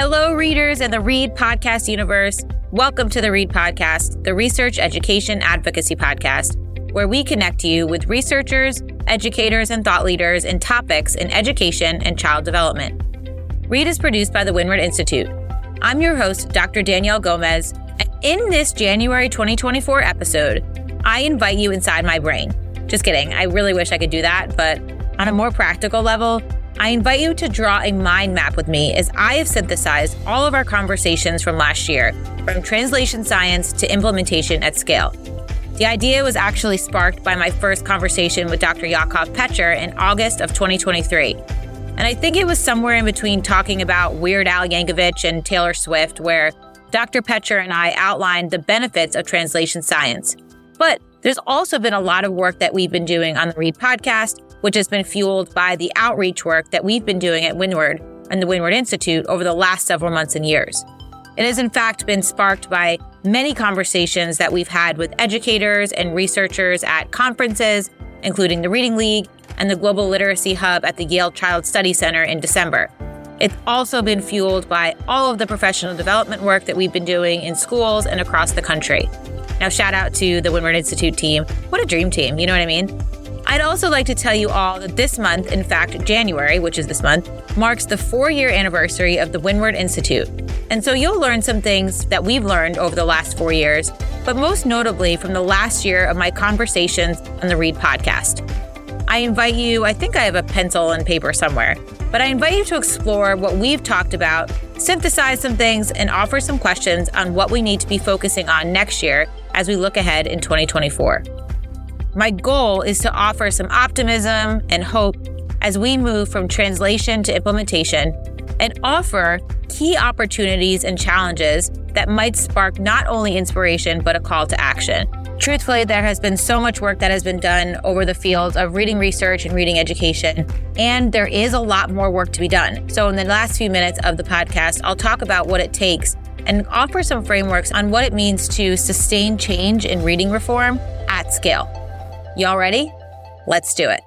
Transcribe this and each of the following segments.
Hello, readers in the Read Podcast universe. Welcome to the Read Podcast, the research, education, advocacy podcast, where we connect you with researchers, educators, and thought leaders in topics in education and child development. Read is produced by the Windward Institute. I'm your host, Dr. Danielle Gomez, in this January 2024 episode, I invite you inside my brain. Just kidding, I really wish I could do that, but on a more practical level, I invite you to draw a mind map with me as I have synthesized all of our conversations from last year, from translation science to implementation at scale. The idea was actually sparked by my first conversation with Dr. Yaacov Petscher in August of 2023. And I think it was somewhere in between talking about Weird Al Yankovic and Taylor Swift, where Dr. Petscher and I outlined the benefits of translation science. But there's also been a lot of work that we've been doing on the Read podcast which has been fueled by the outreach work that we've been doing at Windward and the Windward Institute over the last several months and years. It has, in fact, been sparked by many conversations that we've had with educators and researchers at conferences, including the Reading League and the Global Literacy Hub at the Yale Child Study Center in December. It's also been fueled by all of the professional development work that we've been doing in schools and across the country. Now, shout out to the Windward Institute team. What a dream team, you know what I mean? I'd also like to tell you all that this month, in fact, January, which is this month, marks the four year anniversary of the Windward Institute. And so you'll learn some things that we've learned over the last four years, but most notably from the last year of my conversations on the Read podcast. I invite you, I think I have a pencil and paper somewhere, but I invite you to explore what we've talked about, synthesize some things, and offer some questions on what we need to be focusing on next year as we look ahead in 2024. My goal is to offer some optimism and hope as we move from translation to implementation and offer key opportunities and challenges that might spark not only inspiration, but a call to action. Truthfully, there has been so much work that has been done over the field of reading research and reading education, and there is a lot more work to be done. So, in the last few minutes of the podcast, I'll talk about what it takes and offer some frameworks on what it means to sustain change in reading reform at scale. Y'all ready? Let's do it.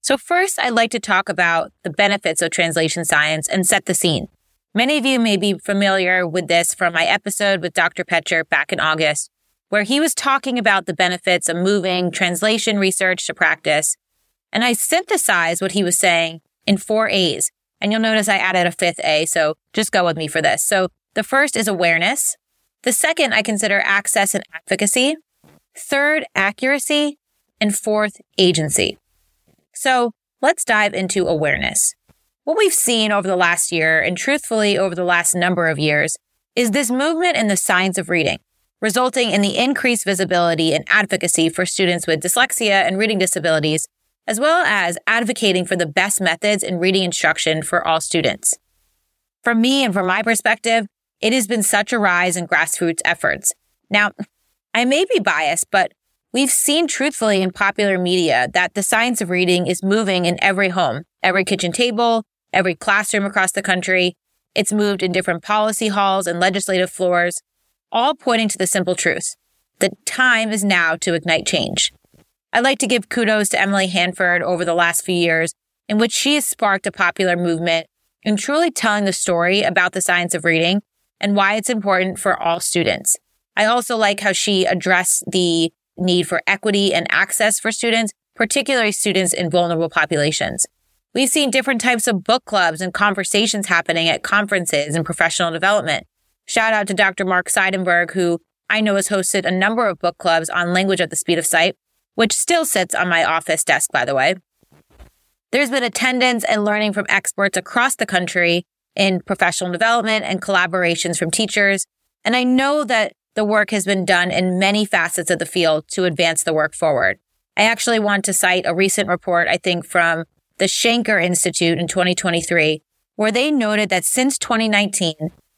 So, first, I'd like to talk about the benefits of translation science and set the scene. Many of you may be familiar with this from my episode with Dr. Petscher back in August, where he was talking about the benefits of moving translation research to practice. And I synthesized what he was saying in four A's. And you'll notice I added a fifth A, so just go with me for this. So, the first is awareness. The second I consider access and advocacy. Third, accuracy. And fourth, agency. So let's dive into awareness. What we've seen over the last year, and truthfully over the last number of years, is this movement in the science of reading, resulting in the increased visibility and advocacy for students with dyslexia and reading disabilities, as well as advocating for the best methods in reading instruction for all students. From me and from my perspective, it has been such a rise in grassroots efforts. Now, I may be biased, but we've seen truthfully in popular media that the science of reading is moving in every home, every kitchen table, every classroom across the country. It's moved in different policy halls and legislative floors, all pointing to the simple truth. The time is now to ignite change. I'd like to give kudos to Emily Hanford over the last few years, in which she has sparked a popular movement in truly telling the story about the science of reading and why it's important for all students. I also like how she addressed the need for equity and access for students, particularly students in vulnerable populations. We've seen different types of book clubs and conversations happening at conferences and professional development. Shout out to Dr. Mark Seidenberg, who I know has hosted a number of book clubs on language at the speed of sight, which still sits on my office desk, by the way. There's been attendance and learning from experts across the country in professional development and collaborations from teachers. And I know that the work has been done in many facets of the field to advance the work forward. I actually want to cite a recent report, I think, from the Shanker Institute in 2023, where they noted that since 2019,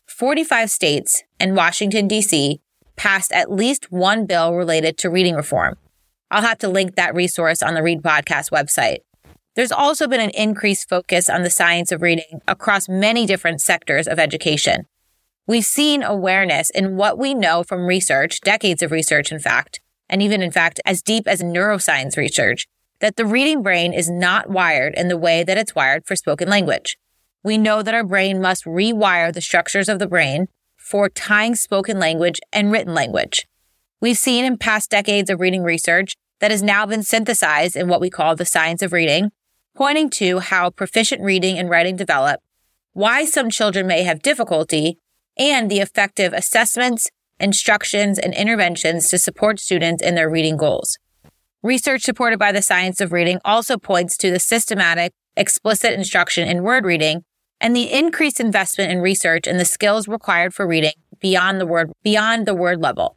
45 states and Washington, D.C. passed at least one bill related to reading reform. I'll have to link that resource on the Read Podcast website. There's also been an increased focus on the science of reading across many different sectors of education. We've seen awareness in what we know from research, decades of research, in fact, and even in fact, as deep as neuroscience research, that the reading brain is not wired in the way that it's wired for spoken language. we know that our brain must rewire the structures of the brain for tying spoken language and written language. We've seen in past decades of reading research that has now been synthesized in what we call the science of reading, pointing to how proficient reading and writing develop, why some children may have difficulty, and the effective assessments, instructions, and interventions to support students in their reading goals. Research supported by the science of reading also points to the systematic, explicit instruction in word reading and the increased investment in research and the skills required for reading beyond the word, beyond the word level.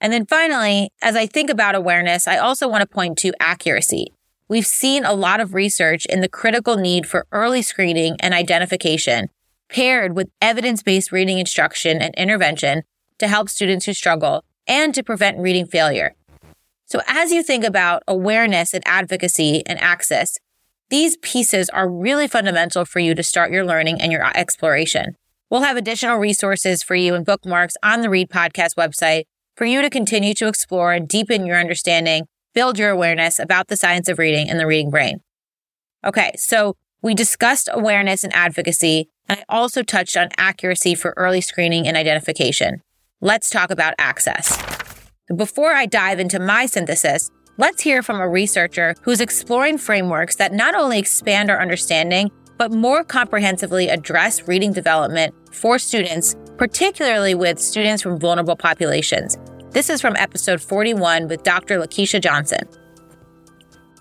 And then finally, as I think about awareness, I also want to point to accuracy. We've seen a lot of research in the critical need for early screening and identification paired with evidence-based reading instruction and intervention to help students who struggle and to prevent reading failure. So as you think about awareness and advocacy and access, these pieces are really fundamental for you to start your learning and your exploration. We'll have additional resources for you and bookmarks on the Read Podcast website for you to continue to explore and deepen your understanding, build your awareness about the science of reading and the reading brain. Okay, so we discussed awareness and advocacy, and I also touched on accuracy for early screening and identification. Let's talk about access. Before I dive into my synthesis, let's hear from a researcher who's exploring frameworks that not only expand our understanding, but more comprehensively address reading development for students, particularly with students from vulnerable populations. This is from episode 41 with Dr. Lakeisha Johnson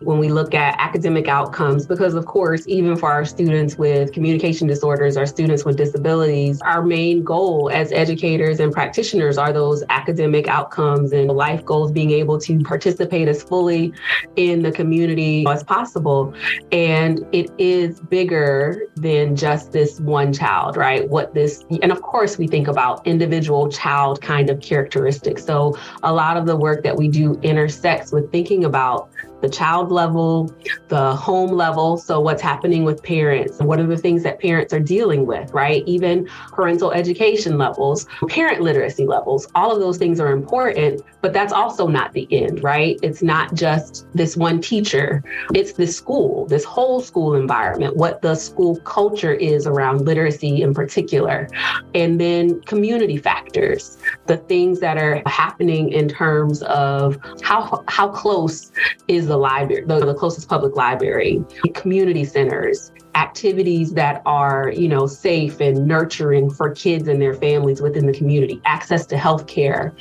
when we look at academic outcomes, because of course, even for our students with communication disorders, our students with disabilities, our main goal as educators and practitioners are those academic outcomes and life goals, being able to participate as fully in the community as possible. And it is bigger than just this one child, right? What this, and of course, we think about individual child kind of characteristics. So a lot of the work that we do intersects with thinking about the child level, the home level. So, what's happening with parents? What are the things that parents are dealing with, right? Even parental education levels, parent literacy levels, all of those things are important, but that's also not the end, right? It's not just this one teacher, it's the school, this whole school environment, what the school culture is around literacy in particular. And then community factors, the things that are happening in terms of how, how close is the library, the, the closest public library, community centers, activities that are, you know, safe and nurturing for kids and their families within the community, access to health care,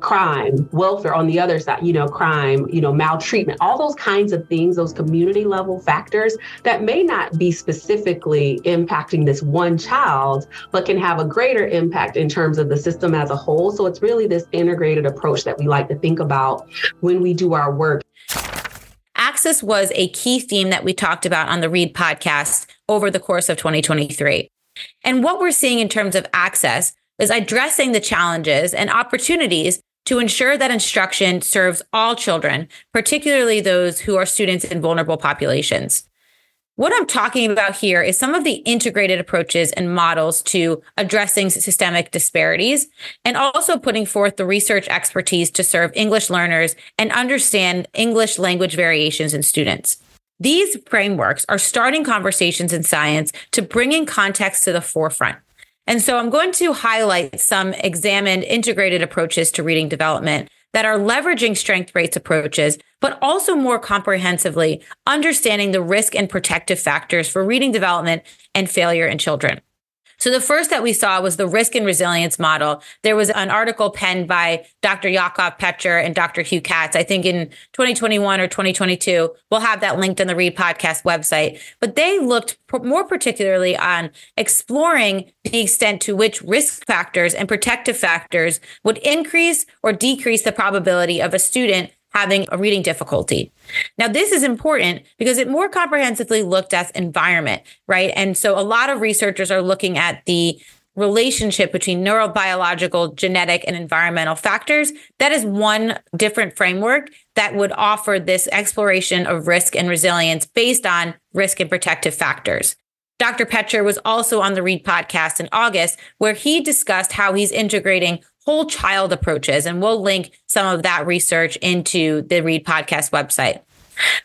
crime, welfare on the other side, you know, crime, you know, maltreatment, all those kinds of things, those community level factors that may not be specifically impacting this one child, but can have a greater impact in terms of the system as a whole. So it's really this integrated approach that we like to think about when we do our work. Access was a key theme that we talked about on the Read podcast over the course of 2023. And what we're seeing in terms of access is addressing the challenges and opportunities to ensure that instruction serves all children, particularly those who are students in vulnerable populations. What I'm talking about here is some of the integrated approaches and models to addressing systemic disparities and also putting forth the research expertise to serve English learners and understand English language variations in students. These frameworks are starting conversations in science to bring in context to the forefront. And so I'm going to highlight some examined integrated approaches to reading development that are leveraging strength rates approaches, but also more comprehensively understanding the risk and protective factors for reading development and failure in children. So the first that we saw was the risk and resilience model. There was an article penned by Dr. Yaacov Petscher and Dr. Hugh Catts, I think in 2021 or 2022. We'll have that linked on the Read podcast website. But they looked more particularly on exploring the extent to which risk factors and protective factors would increase or decrease the probability of a student having a reading difficulty. Now, this is important because it more comprehensively looked at environment, right? And so a lot of researchers are looking at the relationship between neurobiological, genetic, and environmental factors. That is one different framework that would offer this exploration of risk and resilience based on risk and protective factors. Dr. Petscher was also on the Read podcast in August, where he discussed how he's integrating whole child approaches. And we'll link some of that research into the Read podcast website.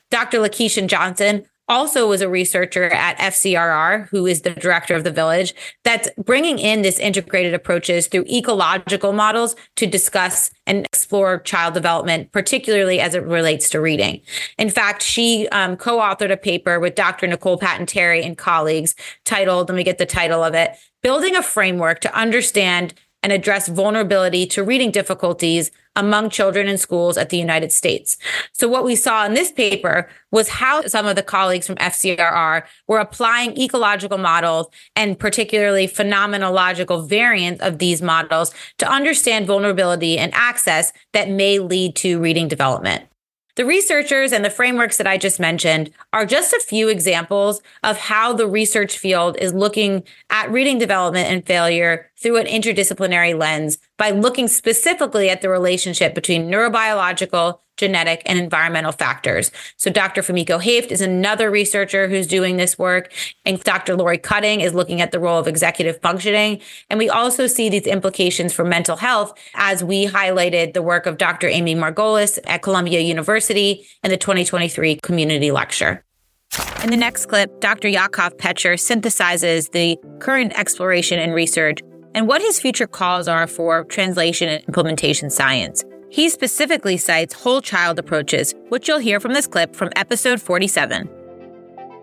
Dr. Lakeisha Johnson also was a researcher at FCRR, who is the director of the village, that's bringing in this integrated approaches through ecological models to discuss and explore child development, particularly as it relates to reading. In fact, she um, co-authored a paper with Dr. Nicole Patton-Terry and colleagues titled, let me get the title of it, Building a Framework to Understand and address vulnerability to reading difficulties among children in schools at the United States. So what we saw in this paper was how some of the colleagues from FCRR were applying ecological models and particularly phenomenological variants of these models to understand vulnerability and access that may lead to reading development. The researchers and the frameworks that I just mentioned are just a few examples of how the research field is looking at reading development and failure through an interdisciplinary lens by looking specifically at the relationship between neurobiological, genetic, and environmental factors. So Dr. Fumiko Hoeft is another researcher who's doing this work, and Dr. Laurie Cutting is looking at the role of executive functioning. And we also see these implications for mental health as we highlighted the work of Dr. Amy Margolis at Columbia University in the 2023 community lecture. In the next clip, Dr. Yaacov Petscher synthesizes the current exploration and research and what his future calls are for translation and implementation science. He specifically cites whole child approaches, which you'll hear from this clip from episode 47.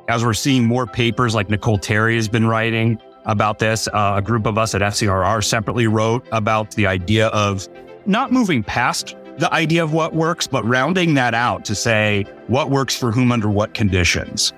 As we're seeing more papers like Nicole Terry has been writing about this, uh, a group of us at FCRR separately wrote about the idea of not moving past the idea of what works, but rounding that out to say what works for whom under what conditions.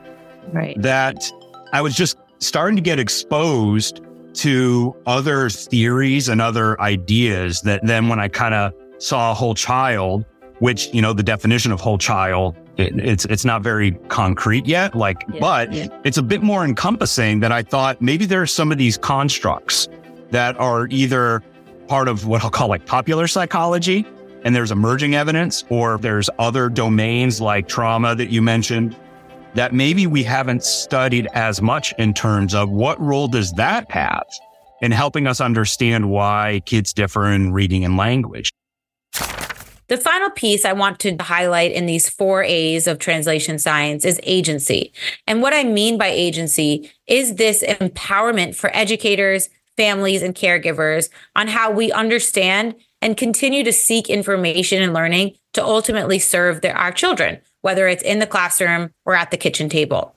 Right. That I was just starting to get exposed to other theories and other ideas that then when I kind of saw a whole child, which, you know, the definition of whole child, it, it's, it's not very concrete yet, like, yeah, but yeah. it's a bit more encompassing that I thought maybe there are some of these constructs that are either part of what I'll call like popular psychology and there's emerging evidence or there's other domains like trauma that you mentioned that maybe we haven't studied as much in terms of what role does that have in helping us understand why kids differ in reading and language. The final piece I want to highlight in these four A's of translation science is agency. And what I mean by agency is this empowerment for educators, families, and caregivers on how we understand and continue to seek information and learning to ultimately serve their, our children, whether it's in the classroom or at the kitchen table.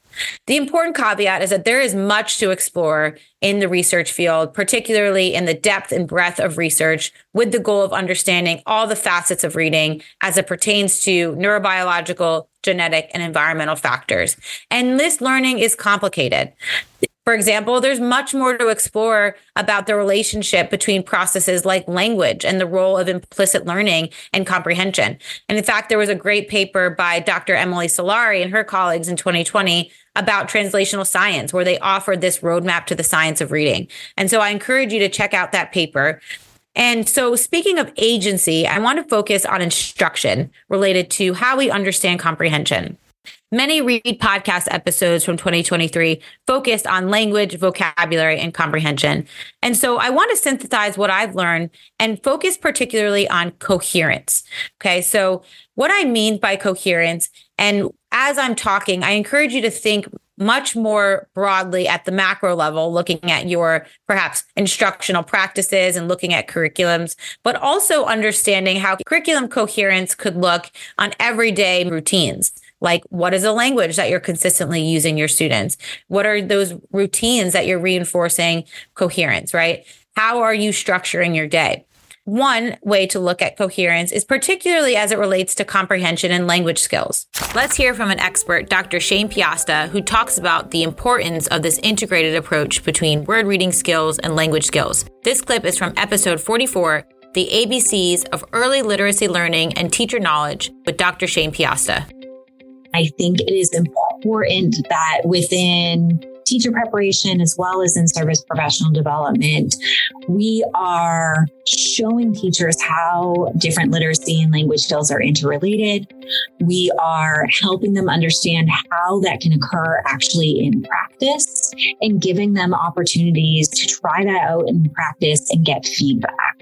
The important caveat is that there is much to explore in the research field, particularly in the depth and breadth of research, with the goal of understanding all the facets of reading as it pertains to neurobiological, genetic, and environmental factors. And this learning is complicated. For example, there's much more to explore about the relationship between processes like language and the role of implicit learning and comprehension. And in fact, there was a great paper by Dr. Emily Solari and her colleagues in 2020 about translational science, where they offered this roadmap to the science of reading. And so I encourage you to check out that paper. And so, speaking of agency, I want to focus on instruction related to how we understand comprehension. Many Read podcast episodes from 2023 focused on language, vocabulary, and comprehension. And so I want to synthesize what I've learned and focus particularly on coherence. Okay. So, what I mean by coherence, and as I'm talking, I encourage you to think much more broadly at the macro level, looking at your perhaps instructional practices and looking at curriculums, but also understanding how curriculum coherence could look on everyday routines. Like, what is a language that you're consistently using your students? What are those routines that you're reinforcing coherence, right? How are you structuring your day? One way to look at coherence is particularly as it relates to comprehension and language skills. Let's hear from an expert, Dr. Shayne Piasta, who talks about the importance of this integrated approach between word reading skills and language skills. This clip is from episode 44, The ABCs of Early Literacy Learning and Teacher Knowledge with Dr. Shayne Piasta. I think it is important that within teacher preparation as well as in service professional development, we are showing teachers how different literacy and language skills are interrelated. We are helping them understand how that can occur actually in practice and giving them opportunities to try that out in practice and get feedback.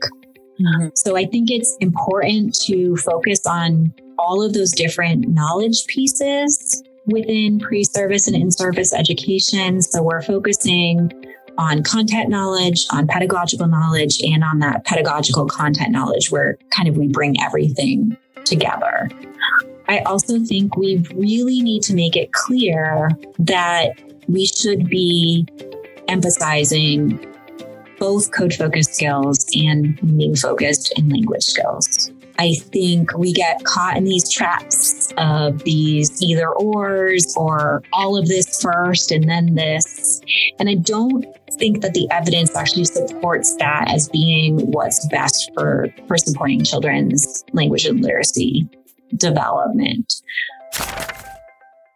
Mm-hmm. So I think it's important to focus on all of those different knowledge pieces within pre service and in service education. So we're focusing on content knowledge, on pedagogical knowledge, and on that pedagogical content knowledge where kind of we bring everything together. I also think we really need to make it clear that we should be emphasizing both code focused skills and meaning focused and language skills. I think we get caught in these traps of these either ors or all of this first and then this. And I don't think that the evidence actually supports that as being what's best for, for supporting children's language and literacy development.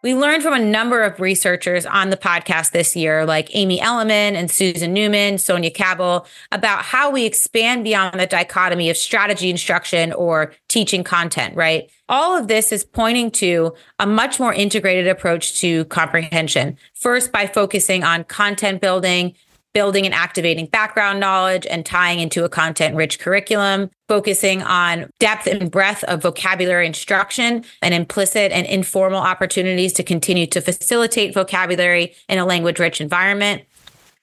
We learned from a number of researchers on the podcast this year, like Amy Elleman and Susan Neuman, Sonia Cabell, about how we expand beyond the dichotomy of strategy instruction or teaching content, right? All of this is pointing to a much more integrated approach to comprehension. First, by focusing on content building, building and activating background knowledge and tying into a content rich curriculum, focusing on depth and breadth of vocabulary instruction and implicit and informal opportunities to continue to facilitate vocabulary in a language rich environment.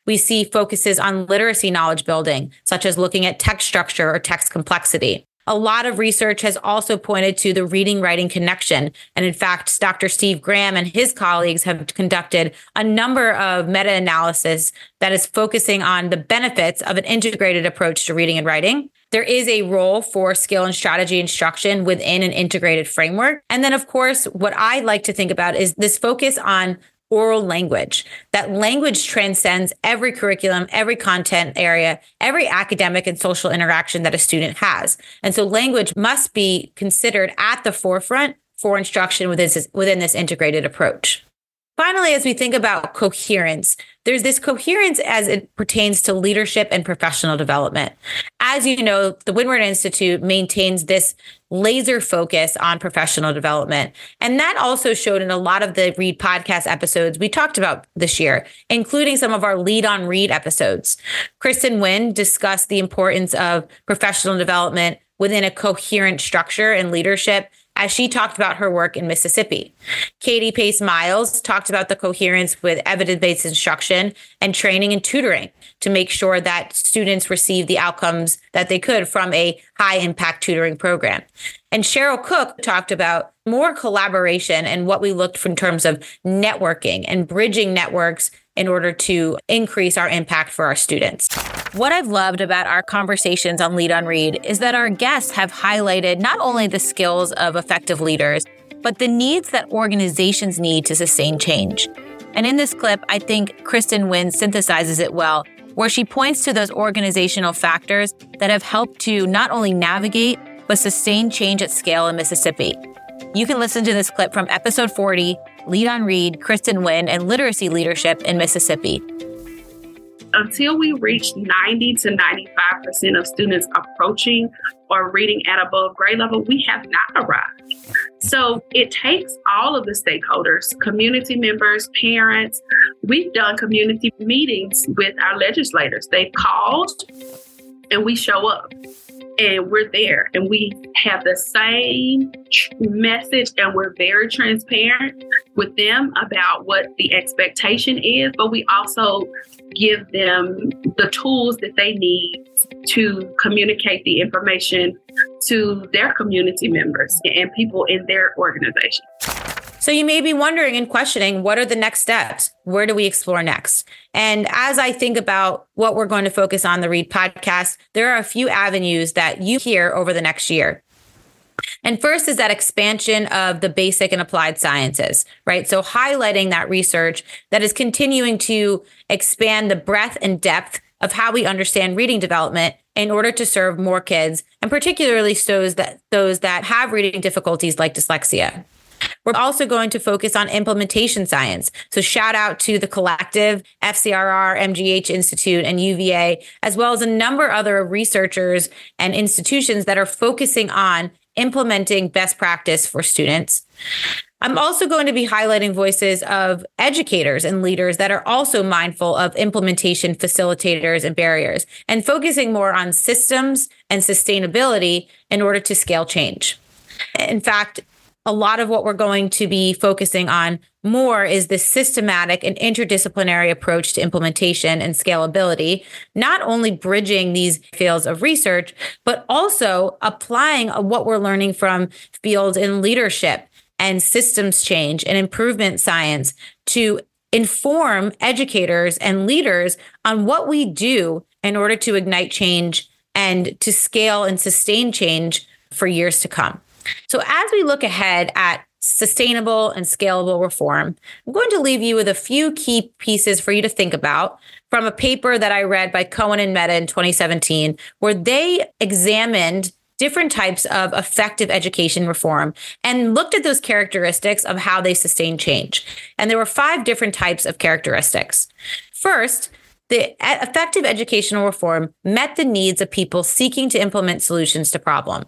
We see focuses on literacy knowledge building, such as looking at text structure or text complexity. A lot of research has also pointed to the reading writing connection. And in fact, Dr. Steve Graham and his colleagues have conducted a number of meta analysis that is focusing on the benefits of an integrated approach to reading and writing. There is a role for skill and strategy instruction within an integrated framework. And then, of course, what I like to think about is this focus on oral language. That language transcends every curriculum, every content area, every academic and social interaction that a student has. And so language must be considered at the forefront for instruction within this, within this integrated approach. Finally, as we think about coherence, there's this coherence as it pertains to leadership and professional development. As you know, the Windward Institute maintains this laser focus on professional development. And that also showed in a lot of the Read podcast episodes we talked about this year, including some of our lead on read episodes. Kristen Wynn discussed the importance of professional development within a coherent structure and leadership as she talked about her work in Mississippi. Katie Pace Miles talked about the coherence with evidence based instruction and training and tutoring to make sure that students receive the outcomes that they could from a high impact tutoring program. And Cheryl Cook talked about more collaboration and what we looked for in terms of networking and bridging networks in order to increase our impact for our students. What I've loved about our conversations on Lead on Read is that our guests have highlighted not only the skills of effective leaders, but the needs that organizations need to sustain change. And in this clip, I think Kristen Wynn synthesizes it well, where she points to those organizational factors that have helped to not only navigate, but sustain change at scale in Mississippi. You can listen to this clip from episode 40 Lead on Read, Kristen Wynn, and Literacy Leadership in Mississippi. Until we reach 90 to 95% of students approaching or reading at above grade level, we have not arrived. So it takes all of the stakeholders, community members, parents. We've done community meetings with our legislators. They've called and we show up and we're there and we have the same message and we're very transparent with them about what the expectation is, but we also give them the tools that they need to communicate the information to their community members and people in their organization. So you may be wondering and questioning what are the next steps? Where do we explore next? And as I think about what we're going to focus on the Read podcast, there are a few avenues that you hear over the next year. And first is that expansion of the basic and applied sciences, right? So highlighting that research that is continuing to expand the breadth and depth of how we understand reading development in order to serve more kids and particularly those that those that have reading difficulties like dyslexia. We're also going to focus on implementation science. So shout out to the collective, FCRR, MGH Institute, and UVA, as well as a number of other researchers and institutions that are focusing on implementing best practice for students. I'm also going to be highlighting voices of educators and leaders that are also mindful of implementation facilitators and barriers and focusing more on systems and sustainability in order to scale change. In fact, a lot of what we're going to be focusing on more is the systematic and interdisciplinary approach to implementation and scalability, not only bridging these fields of research, but also applying what we're learning from fields in leadership and systems change and improvement science to inform educators and leaders on what we do in order to ignite change and to scale and sustain change for years to come. So, as we look ahead at sustainable and scalable reform, I'm going to leave you with a few key pieces for you to think about from a paper that I read by Cohen and Mehta in 2017, where they examined different types of effective education reform and looked at those characteristics of how they sustain change. And there were five different types of characteristics. First, the effective educational reform met the needs of people seeking to implement solutions to problem.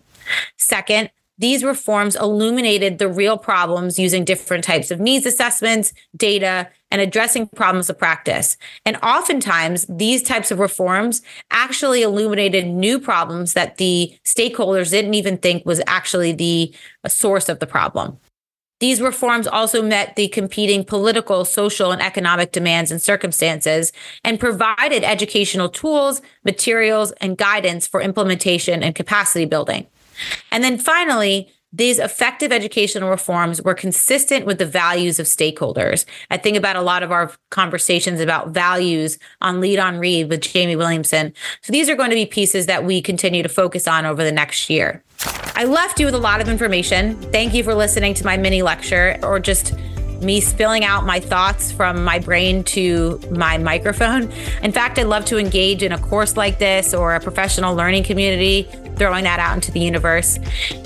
Second, these reforms illuminated the real problems using different types of needs assessments, data, and addressing problems of practice. And oftentimes, these types of reforms actually illuminated new problems that the stakeholders didn't even think was actually the source of the problem. These reforms also met the competing political, social, and economic demands and circumstances and provided educational tools, materials, and guidance for implementation and capacity building. And then finally, these effective educational reforms were consistent with the values of stakeholders. I think about a lot of our conversations about values on Lead on Read with Jamie Williamson. So these are going to be pieces that we continue to focus on over the next year. I left you with a lot of information. Thank you for listening to my mini lecture or just me spilling out my thoughts from my brain to my microphone. In fact, I'd love to engage in a course like this or a professional learning community, throwing that out into the universe.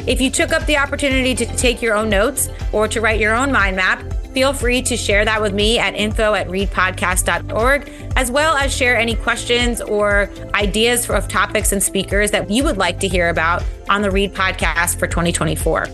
If you took up the opportunity to take your own notes or to write your own mind map, feel free to share that with me at info at readpodcast.org, as well as share any questions or ideas of topics and speakers that you would like to hear about on the Read podcast for 2024.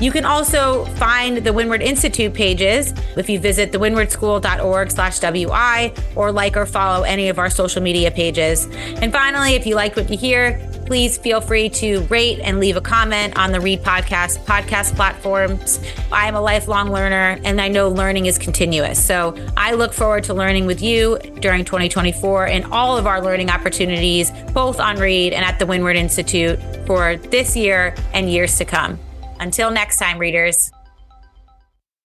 You can also find the Windward Institute pages if you visit thewindwardschool.org slash WI or like or follow any of our social media pages. And finally, if you liked what you hear, please feel free to rate and leave a comment on the Read Podcast podcast platforms. I am a lifelong learner and I know learning is continuous. So I look forward to learning with you during 2024 and all of our learning opportunities, both on Read and at the Windward Institute for this year and years to come. Until next time, readers.